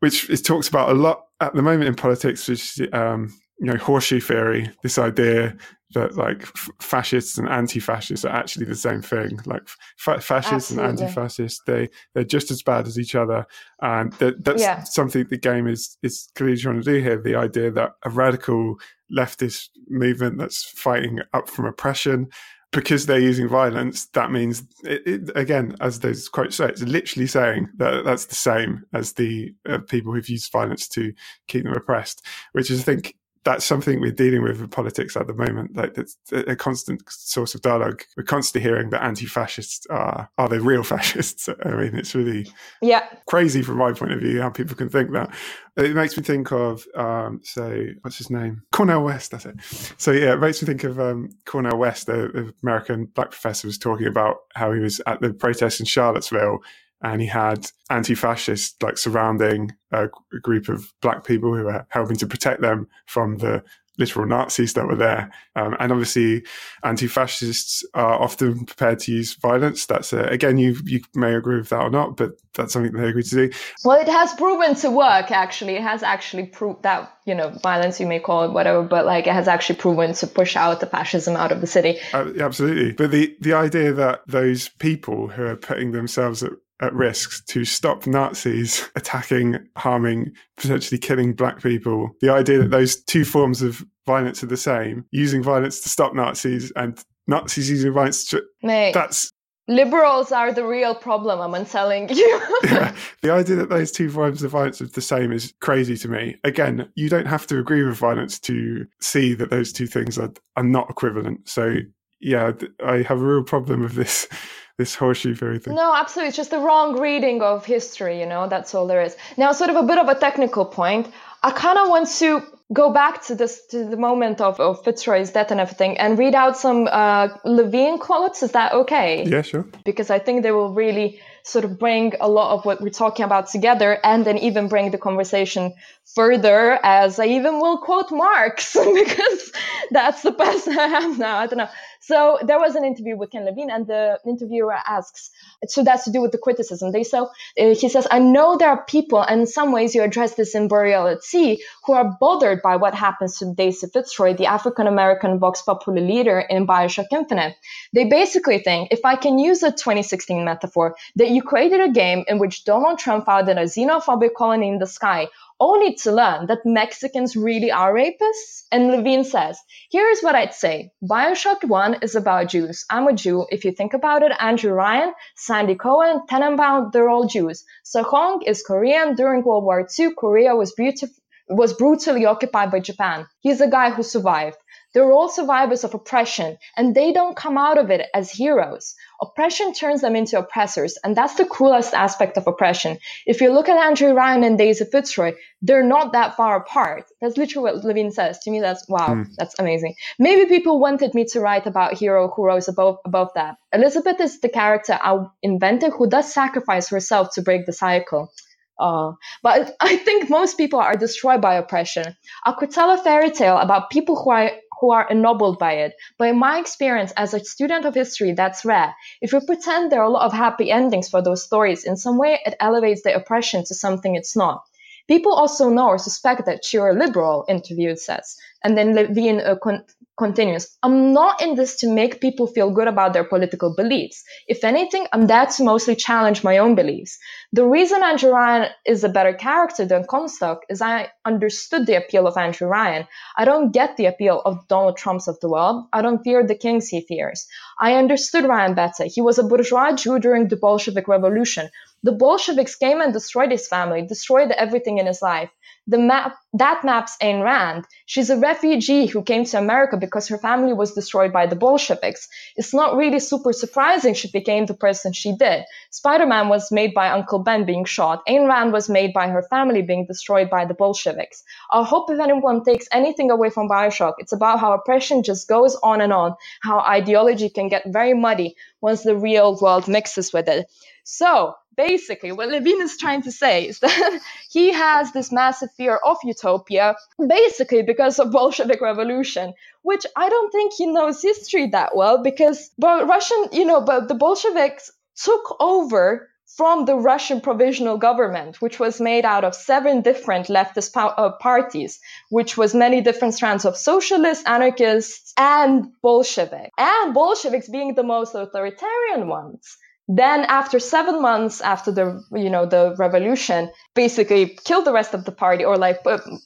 which is talked about a lot at the moment in politics, which is um, you know horseshoe theory. This idea that like f- fascists and anti-fascists are actually the same thing. Like fa- fascists Absolutely. and anti-fascists, they they're just as bad as each other, and that, that's yeah. something the game is is clearly trying to do here. The idea that a radical leftist movement that's fighting up from oppression. Because they're using violence, that means it, it, again, as those quotes say, it's literally saying that that's the same as the uh, people who've used violence to keep them oppressed, which is, I think, that's something we're dealing with in politics at the moment. Like it's a constant source of dialogue. We're constantly hearing that anti-fascists are are they real <laughs> fascists? I mean, it's really yeah crazy from my point of view how people can think that. It makes me think of um, so what's his name Cornel West. That's it. So yeah, it makes me think of um, Cornel West, the American black professor, was talking about how he was at the protest in Charlottesville and he had anti-fascists like surrounding a, a group of black people who were helping to protect them from the literal Nazis that were there. Um, and obviously, anti-fascists are often prepared to use violence. That's a, again, you you may agree with that or not, but that's something they agree to do. Well, it has proven to work. Actually, it has actually proved that you know violence, you may call it whatever, but like it has actually proven to push out the fascism out of the city. Uh, absolutely, but the the idea that those people who are putting themselves at at risk to stop Nazis attacking, harming, potentially killing black people. The idea that those two forms of violence are the same, using violence to stop Nazis and Nazis using violence to. Mate, that's. Liberals are the real problem, I'm telling you. <laughs> yeah, <laughs> the idea that those two forms of violence are the same is crazy to me. Again, you don't have to agree with violence to see that those two things are, are not equivalent. So, yeah, I have a real problem with this <laughs> this horseshoe fairy thing. No, absolutely. It's just the wrong reading of history, you know, that's all there is. Now, sort of a bit of a technical point. I kind of want to go back to this to the moment of, of Fitzroy's death and everything and read out some uh, Levine quotes. Is that okay? Yeah, sure. Because I think they will really sort of bring a lot of what we're talking about together and then even bring the conversation further as I even will quote Marx <laughs> because that's the best I have now. I don't know. So there was an interview with Ken Levine, and the interviewer asks, so that's to do with the criticism. They so uh, he says, I know there are people, and in some ways you address this in Burial at Sea, who are bothered by what happens to Daisy Fitzroy, the African American Vox Populi leader in Bioshock Infinite. They basically think, if I can use a 2016 metaphor, that you created a game in which Donald Trump founded a xenophobic colony in the sky only to learn that Mexicans really are rapists. And Levine says, here's what I'd say. Bioshock 1 is about Jews. I'm a Jew. If you think about it, Andrew Ryan, Sander Cohen, Tenenbaum, they're all Jews. Suchong is Korean. During World War II, Korea was beautiful was brutally occupied by Japan. He's a guy who survived. They're all survivors of oppression, and they don't come out of it as heroes. Oppression turns them into oppressors, and that's the coolest aspect of oppression. If you look at Andrew Ryan and Daisy Fitzroy, they're not that far apart. That's literally what Levine says. To me, that's wow, mm. that's amazing. Maybe people wanted me to write about hero who rose above above that. Elizabeth is the character I invented who does sacrifice herself to break the cycle. Uh, but <laughs> I think most people are destroyed by oppression. I could tell a fairy tale about people who are who are ennobled by it. But in my experience as a student of history, that's rare. If we pretend there are a lot of happy endings for those stories, in some way it elevates the oppression to something it's not. People also know or suspect that you're a liberal, interviewed says. And then Levine uh, con- continues, I'm not in this to make people feel good about their political beliefs. If anything, I'm there to mostly challenge my own beliefs. The reason Andrew Ryan is a better character than Comstock is I understood the appeal of Andrew Ryan. I don't get the appeal of Donald Trumps of the world. I don't fear the kings he fears. I understood Ryan better. He was a bourgeois Jew during the Bolshevik Revolution. The Bolsheviks came and destroyed his family, destroyed everything in his life the map that maps Ayn Rand. She's a refugee who came to America because her family was destroyed by the Bolsheviks. It's not really super surprising she became the person she did. Spider-Man was made by Uncle Ben being shot. Ayn Rand was made by her family being destroyed by the Bolsheviks. I hope if anyone takes anything away from Bioshock, it's about how oppression just goes on and on, how ideology can get very muddy once the real world mixes with it. So basically what Levine is trying to say is that <laughs> he has this massive fear of utopia, basically because of Bolshevik revolution, which I don't think he knows history that well because but Russian, you know, but the Bolsheviks took over from the Russian provisional government, which was made out of seven different leftist po- uh, parties, which was many different strands of socialists, anarchists, and Bolshevik. And Bolsheviks being the most authoritarian ones then after seven months after the you know the revolution basically killed the rest of the party or like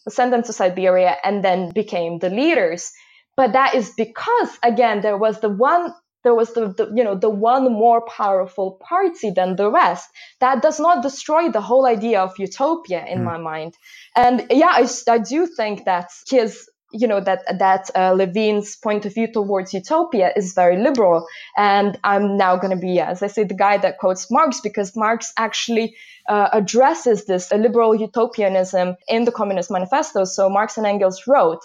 sent them to siberia and then became the leaders. But that is because again there was the one there was the, the, you know the one more powerful party than the rest. That does not destroy the whole idea of utopia in mm. my mind. And yeah I, I do think that his you know that that uh, Levine's point of view towards utopia is very liberal, and I'm now going to be, as I say, the guy that quotes Marx because Marx actually uh, addresses this liberal utopianism in the Communist Manifesto. So Marx and Engels wrote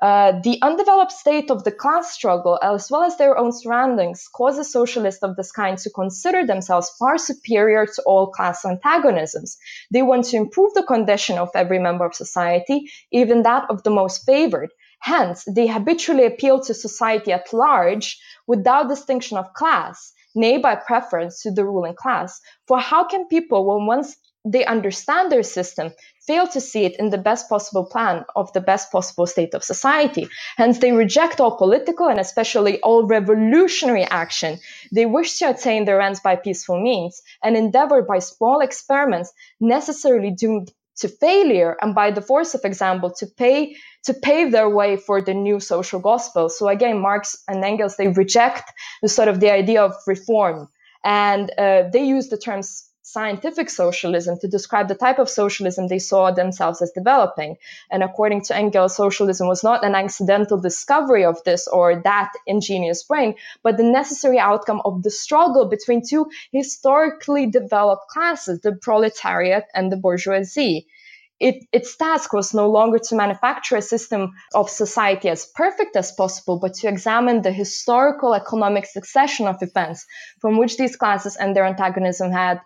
uh, the undeveloped state of the class struggle, as well as their own surroundings, causes socialists of this kind to consider themselves far superior to all class antagonisms. They want to improve the condition of every member of society, even that of the most favored. Hence, they habitually appeal to society at large without distinction of class, nay, by preference to the ruling class. For how can people, when once they understand their system, fail to see it in the best possible plan of the best possible state of society. Hence, they reject all political and especially all revolutionary action. They wish to attain their ends by peaceful means and endeavor by small experiments necessarily doomed to failure and by the force of example to pay to pave their way for the new social gospel. So again, Marx and Engels they reject the sort of the idea of reform and uh, they use the terms scientific socialism to describe the type of socialism they saw themselves as developing. And according to Engels, socialism was not an accidental discovery of this or that ingenious brain, but the necessary outcome of the struggle between two historically developed classes, the proletariat and the bourgeoisie. It, its task was no longer to manufacture a system of society as perfect as possible, but to examine the historical economic succession of events from which these classes and their antagonism had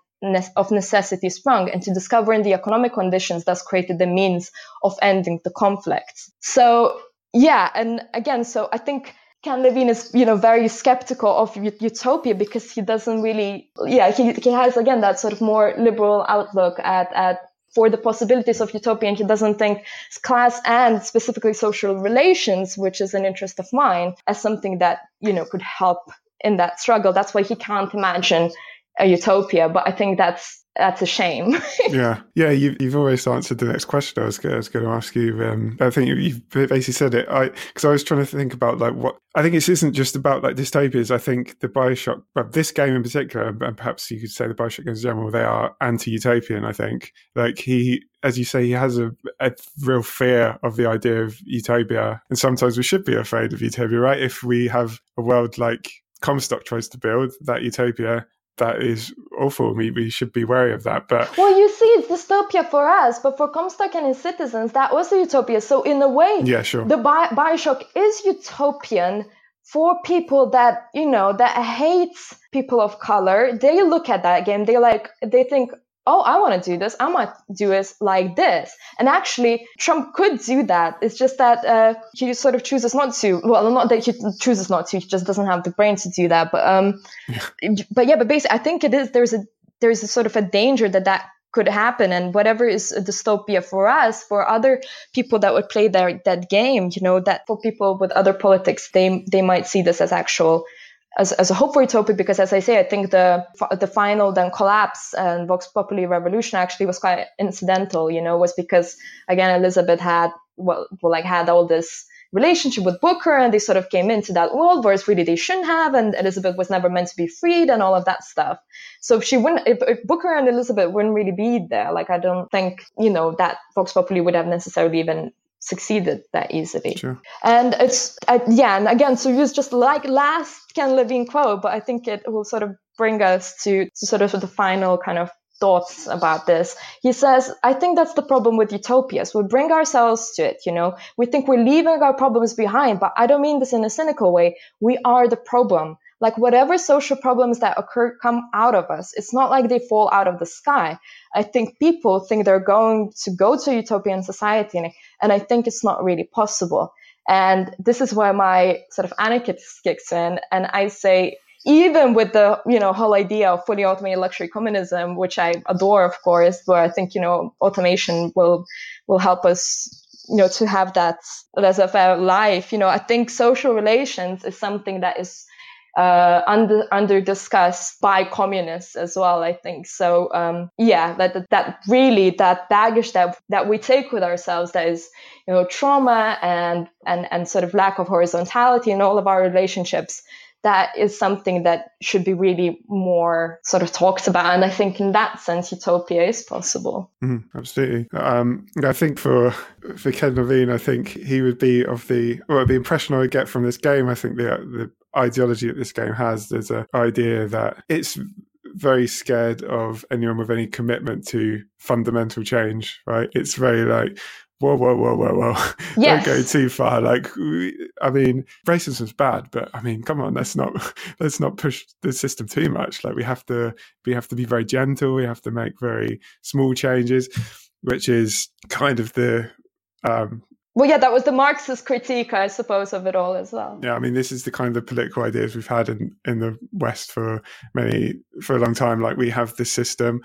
of necessity sprung and to discovering the economic conditions thus created the means of ending the conflict. So yeah, and again, so I think Ken Levine is, you know, very skeptical of utopia because he doesn't really, yeah, he, he has again that sort of more liberal outlook at, at for the possibilities of utopia and he doesn't think class and specifically social relations, which is an interest of mine, as something that, you know, could help in that struggle. That's why he can't imagine a utopia. But I think that's that's a shame. <laughs> yeah, yeah. You, you've always answered the next question I was, I was going to ask you. Um, I think you've basically said it. I because I was trying to think about like what I think it isn't just about like dystopias. I think the Bioshock, but this game in particular, and perhaps you could say the Bioshock games in general, they are anti-utopian. I think like he, as you say, he has a, a real fear of the idea of utopia, and sometimes we should be afraid of utopia, right? If we have a world like Comstock tries to build that utopia that is awful. We, we should be wary of that. But well, you see, it's dystopia for us, but for Comstock and his citizens, that was a utopia. So in a way, yeah, sure. The Bi- Bioshock is utopian for people that you know that hates people of color. They look at that game. They like they think, oh, I want to do this. I might do it like this. And actually, Trump could do that. It's just that uh, he sort of chooses not to. Well, not that he chooses not to. He just doesn't have the brain to do that. But um, yeah. but yeah, but basically, I think it is. There's a there's a sort of a danger that that could happen and whatever is a dystopia for us for other people that would play their, that game you know that for people with other politics they they might see this as actual as, as a hope for utopia because as I say, I think the the final then collapse and Vox Populi revolution actually was quite incidental, you know, was because again Elizabeth had well, well like had all this relationship with Booker and they sort of came into that world whereas really they shouldn't have and Elizabeth was never meant to be freed and all of that stuff. So if she wouldn't if, if Booker and Elizabeth wouldn't really be there, like I don't think, you know, that Vox Populi would have necessarily even succeeded that easily. Sure. And it's, uh, yeah, and again, so use just like last Ken Levine quote, but I think it will sort of bring us to, to sort of the final kind of thoughts about this. He says, I think that's the problem with utopias. We bring ourselves to it, you know. We think we're leaving our problems behind, but I don't mean this in a cynical way. We are the problem. Like whatever social problems that occur come out of us. It's not like they fall out of the sky. I think people think they're going to go to utopian society, and I think it's not really possible. And this is where my sort of anarchist kicks in, and I say, even with the you know whole idea of fully automated luxury communism, which I adore, of course, where I think you know automation will will help us you know to have that as a life. You know, I think social relations is something that is uh, under under discussed by communists as well. I think so. Um, yeah, that that really that baggage that that we take with ourselves that is you know trauma and and and sort of lack of horizontality in all of our relationships. That is something that should be really more sort of talked about, and I think in that sense, utopia is possible. Mm, absolutely. Um, I think for for Ken Levine, I think he would be of the well, the impression I would get from this game. I think the the ideology that this game has. There's an idea that it's very scared of anyone with any commitment to fundamental change, right? It's very like, whoa, whoa, whoa, whoa, whoa. Yes. <laughs> Don't go too far. Like, I mean, racism's bad, but I mean, come on, let's not <laughs> let's not push the system too much. Like, we have to we have to be very gentle. We have to make very small changes, which is kind of the um, well, yeah, that was the Marxist critique, I suppose, of it all as well. Yeah, I mean, this is the kind of political ideas we've had in, in the West for many for a long time. Like we have this system,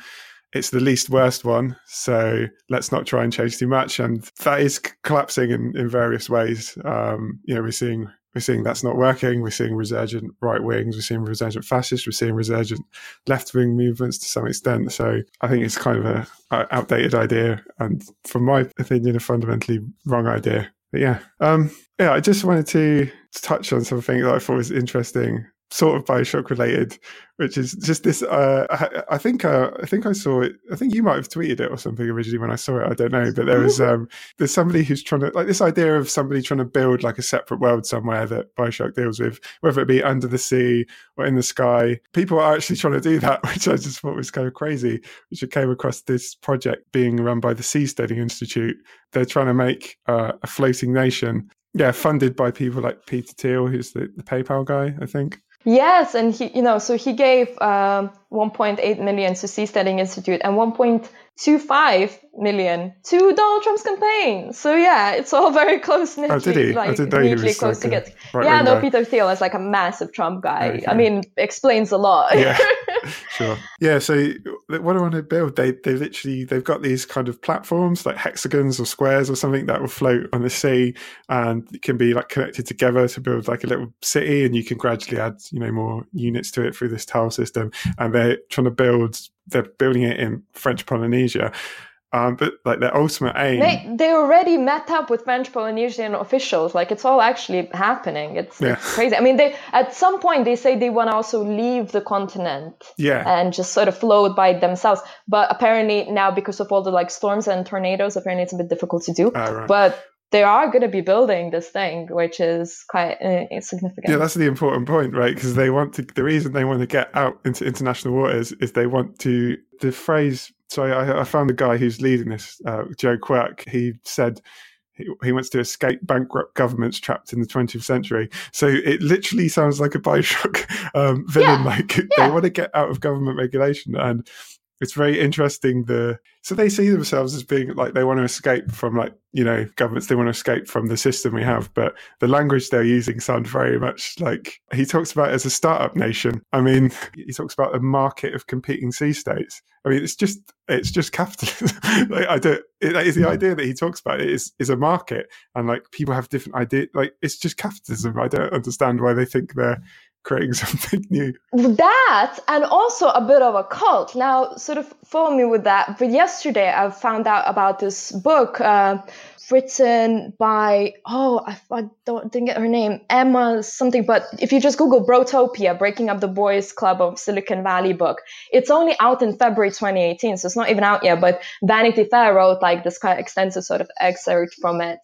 it's the least worst one, so let's not try and change too much, and that is collapsing in, in various ways. Um, you know, we're seeing we're seeing that's not working. We're seeing resurgent right wings. We're seeing resurgent fascists. We're seeing resurgent left wing movements to some extent. So I think it's kind of a, outdated idea, and from my opinion, a fundamentally wrong idea. But yeah, um, yeah. I just wanted to touch on something that I thought was interesting sort of Bioshock related, which is just this. Uh, I, I, think uh, I think I saw it. I think you might have tweeted it or something originally when I saw it. I don't know, but there was um, there's somebody who's trying to like this idea of somebody trying to build like a separate world somewhere that Bioshock deals with, whether it be under the sea or in the sky. People are actually trying to do that, <laughs> which I just thought was kind of crazy. Which I came across this project being run by the Seasteading Institute. They're trying to make uh, a floating nation yeah, funded by people like Peter Thiel, who's the, the PayPal guy, I think. Yes, and he, you know, so he gave um, 1.8 million to Seasteading Institute and 1.25 million to Donald Trump's campaign. So yeah, it's all very close knit. Oh, did he? Like, I didn't know he was close like to get. Yeah, no, Peter Thiel is like a massive Trump guy. Okay. I mean, explains a lot. yeah, <laughs> sure. Yeah, so what I want to build? They they literally they've got these kind of platforms like hexagons or squares or something that will float on the sea and can be like connected together to build like a little city and you can gradually add you know more units to it through this tile system and they're trying to build they're building it in French Polynesia um, but like their ultimate aim, they they already met up with French Polynesian officials. Like it's all actually happening. It's, yeah. it's crazy. I mean, they at some point they say they want to also leave the continent, yeah, and just sort of float by themselves. But apparently now, because of all the like storms and tornadoes, apparently it's a bit difficult to do. Uh, right. But they are going to be building this thing, which is quite uh, significant. Yeah, that's the important point, right? Because they want to. The reason they want to get out into international waters is they want to. The phrase so I, I, found a guy who's leading this, uh, Joe Quirk. He said he, he, wants to escape bankrupt governments trapped in the 20th century. So it literally sounds like a Bioshock um, villain. Yeah. Like <laughs> yeah. they want to get out of government regulation, and it's very interesting. The so they see themselves as being like they want to escape from like you know governments. They want to escape from the system we have, but the language they're using sounds very much like he talks about as a startup nation. I mean, he talks about a market of competing sea states. I mean, it's just it's just capitalism. <laughs> like, I don't. It, is the idea that he talks about it is is a market, and like people have different ideas. Like it's just capitalism. I don't understand why they think they're creating <laughs> something new. That and also a bit of a cult. Now, sort of follow me with that. But yesterday, I found out about this book. Uh, written by oh I, I don't didn't get her name Emma something but if you just Google Brotopia Breaking Up the Boys Club of Silicon Valley book it's only out in February 2018 so it's not even out yet but Vanity Fair wrote like this kind of extensive sort of excerpt from it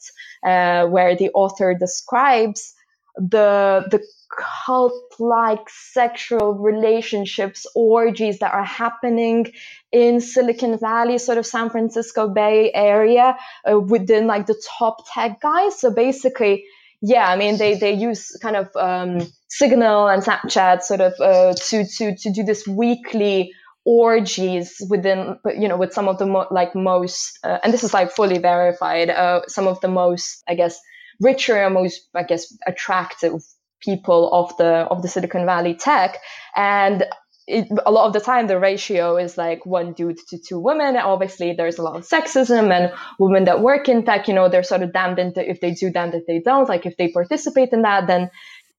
uh, where the author describes the the cult like sexual relationships, orgies that are happening in Silicon Valley, sort of San Francisco Bay Area uh, within like the top tech guys. So basically, yeah, I mean, they, they use kind of um, Signal and Snapchat sort of uh, to, to, to do this weekly orgies within, you know, with some of the mo- like most, uh, and this is like fully verified, uh, some of the most, I guess, richer and most, I guess, attractive people of the of the Silicon Valley tech, and it, a lot of the time the ratio is like one dude to two women. Obviously, there's a lot of sexism, and women that work in tech, you know, they're sort of damned into if they do, damned if they don't. Like if they participate in that, then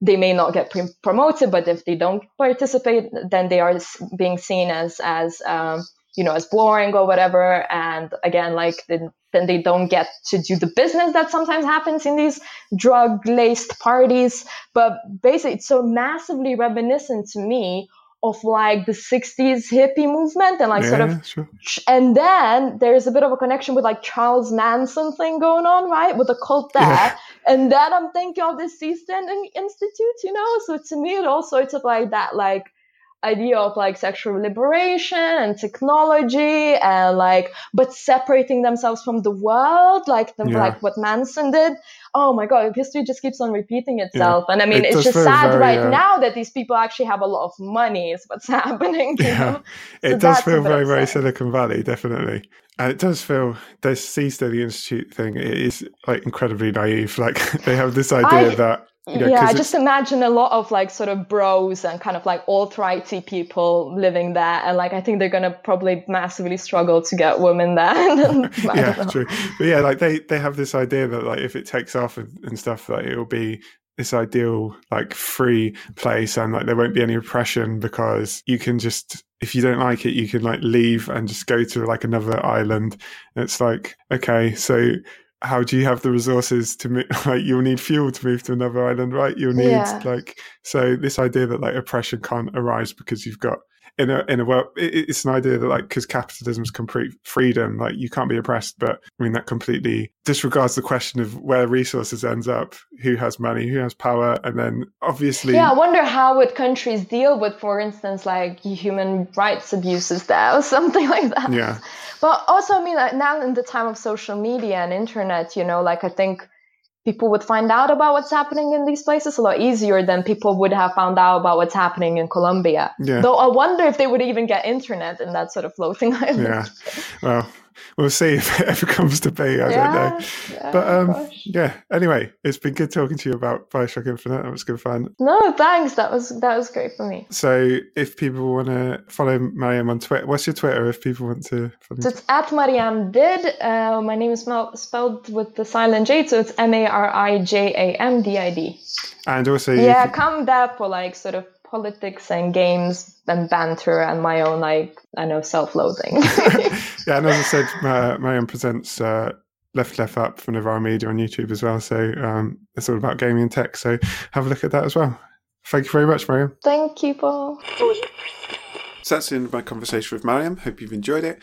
they may not get promoted, but if they don't participate, then they are being seen as as um, you know as boring or whatever. And again, like the then they don't get to do the business that sometimes happens in these drug laced parties. But basically, it's so massively reminiscent to me of like the 60s hippie movement and like yeah, sort of sure. and then there's a bit of a connection with like charles manson thing going on right with the cult there yeah. and then i'm thinking of the Seasteading institute you know so to me it all sorts of like that like idea of like sexual liberation and technology and like but separating themselves from the world like the, yeah. like what manson did oh my god history just keeps on repeating itself yeah. and i mean it it's just sad very, right uh, now that these people actually have a lot of money is what's <laughs> happening yeah so it does feel very very silicon valley definitely and it does feel this Seasteading Institute thing is like incredibly naive. <laughs> Like they have this idea I, that yeah, I just imagine a lot of like sort of bros and kind of like alt righty people living there, and like I think they're gonna probably massively struggle to get women there. <laughs> yeah, true. But yeah, like they they have this idea that like if it takes off and, and stuff, like it'll be this ideal like free place and like there won't be any oppression because you can just if you don't like it you can like leave and just go to like another island and it's like okay so how do you have the resources to <laughs> like you'll need fuel to move to another island right you'll need yeah. like so this idea that like oppression can't arise because you've got in a in a world it's an idea that like because capitalism's complete freedom like you can't be oppressed but i mean that completely disregards the question of where resources ends up who has money who has power and then obviously yeah i wonder how would countries deal with for instance like human rights abuses there or <laughs> something like that. Yeah. But also i mean like now in the time of social media and internet you know like i think people would find out about what's happening in these places a lot easier than people would have found out about what's happening in Columbia. Yeah. Though I wonder if they would even get internet in that sort of floating <laughs> island. Yeah. Well, we'll see if it ever <laughs> comes to be. I yeah, don't know. Yeah, but um, yeah. Anyway, it's been good talking to you about Bioshock Infinite. That was good fun. No, thanks. That was that was great for me. So, if people want to follow Marijam on Twitter, what's your Twitter? If people want to, follow so it's at Marijam Did. Uh, my name is spelled with the silent J, so it's M A R I J A M D I D. And also, yeah, come there for like sort of politics and games and banter and my own like I know self-loathing. <laughs> yeah, and as I said, uh, Marijam presents uh, Left Left Up from Novara Media on YouTube as well. So um, it's all about gaming and tech. So have a look at that as well. Thank you very much, Marijam. Thank you, Paul. So that's the end of my conversation with Marijam. Hope you've enjoyed it.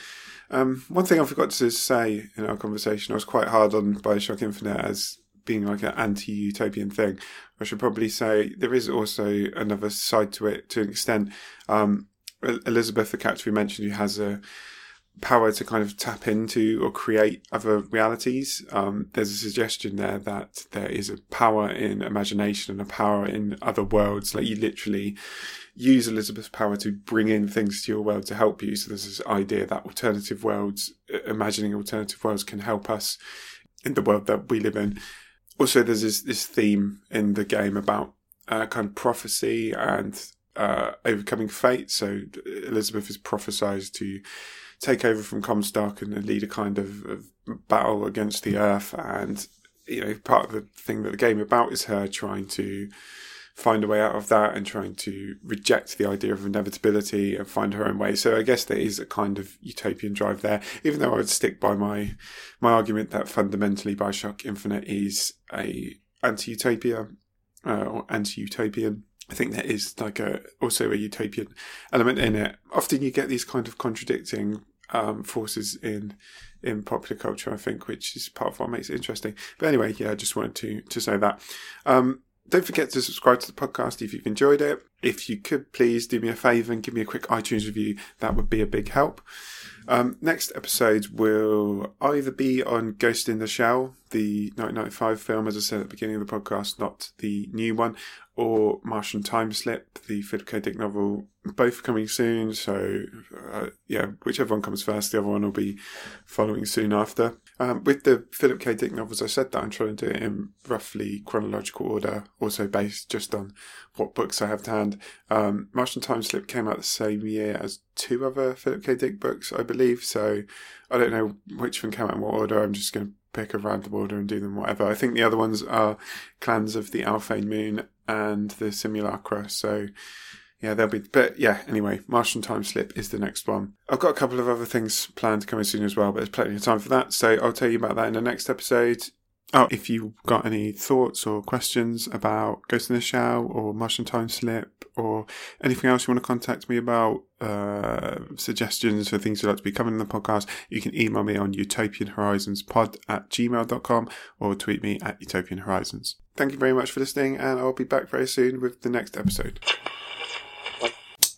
Um, one thing I forgot to say in our conversation, I was quite hard on Bioshock Infinite as being like an anti-utopian thing. I should probably say there is also another side to it to an extent. Um, Elizabeth, the character we mentioned, who has a power to kind of tap into or create other realities. Um, there's a suggestion there that there is a power in imagination and a power in other worlds. Like you literally use Elizabeth's power to bring in things to your world to help you. So there's this idea that alternative worlds, imagining alternative worlds can help us in the world that we live in also there's this, this theme in the game about uh, kind of prophecy and uh, overcoming fate. So Elizabeth is prophesied to take over from Comstock and lead a kind of, of, battle against the Earth. And you know, part of the thing that the game about is her trying to find a way out of that and trying to reject the idea of inevitability and find her own way. So I guess there is a kind of utopian drive there, even though I would stick by my my argument that fundamentally Bioshock Infinite is a anti-utopia uh, or anti-utopian. I think there is like a also a utopian element in it. Often you get these kind of contradicting um, forces in in popular culture, I think, which is part of what makes it interesting. But anyway, yeah, I just wanted to to say that. Um, don't forget to subscribe to the podcast if you've enjoyed it. If you could please do me a favour and give me a quick iTunes review, that would be a big help. Um, next episode will either be on Ghost in the Shell, the 1995 film, as I said at the beginning of the podcast, not the new one, or Martian Time Slip, the Philip K. Dick novel, both coming soon. So, uh, yeah, whichever one comes first, the other one will be following soon after. Um, with the Philip K. Dick novels, I said that I'm trying to do it in roughly chronological order, also based just on what books I have to hand. Um, Martian Time Slip came out the same year as two other Philip K. Dick books, I believe. So I don't know which one came out in what order. I'm just going to pick a random order and do them whatever. I think the other ones are Clans of the Alphane Moon and the Simulacra. So yeah, there'll be, but yeah, anyway, Martian Time Slip is the next one. I've got a couple of other things planned coming soon as well, but there's plenty of time for that. So I'll tell you about that in the next episode. Oh, if you've got any thoughts or questions about Ghost in the Shell or Martian Time Slip or anything else you want to contact me about, uh, suggestions for things you'd like to be coming in the podcast, you can email me on utopianhorizonspod at gmail.com or tweet me at utopianhorizons. Thank you very much for listening, and I'll be back very soon with the next episode.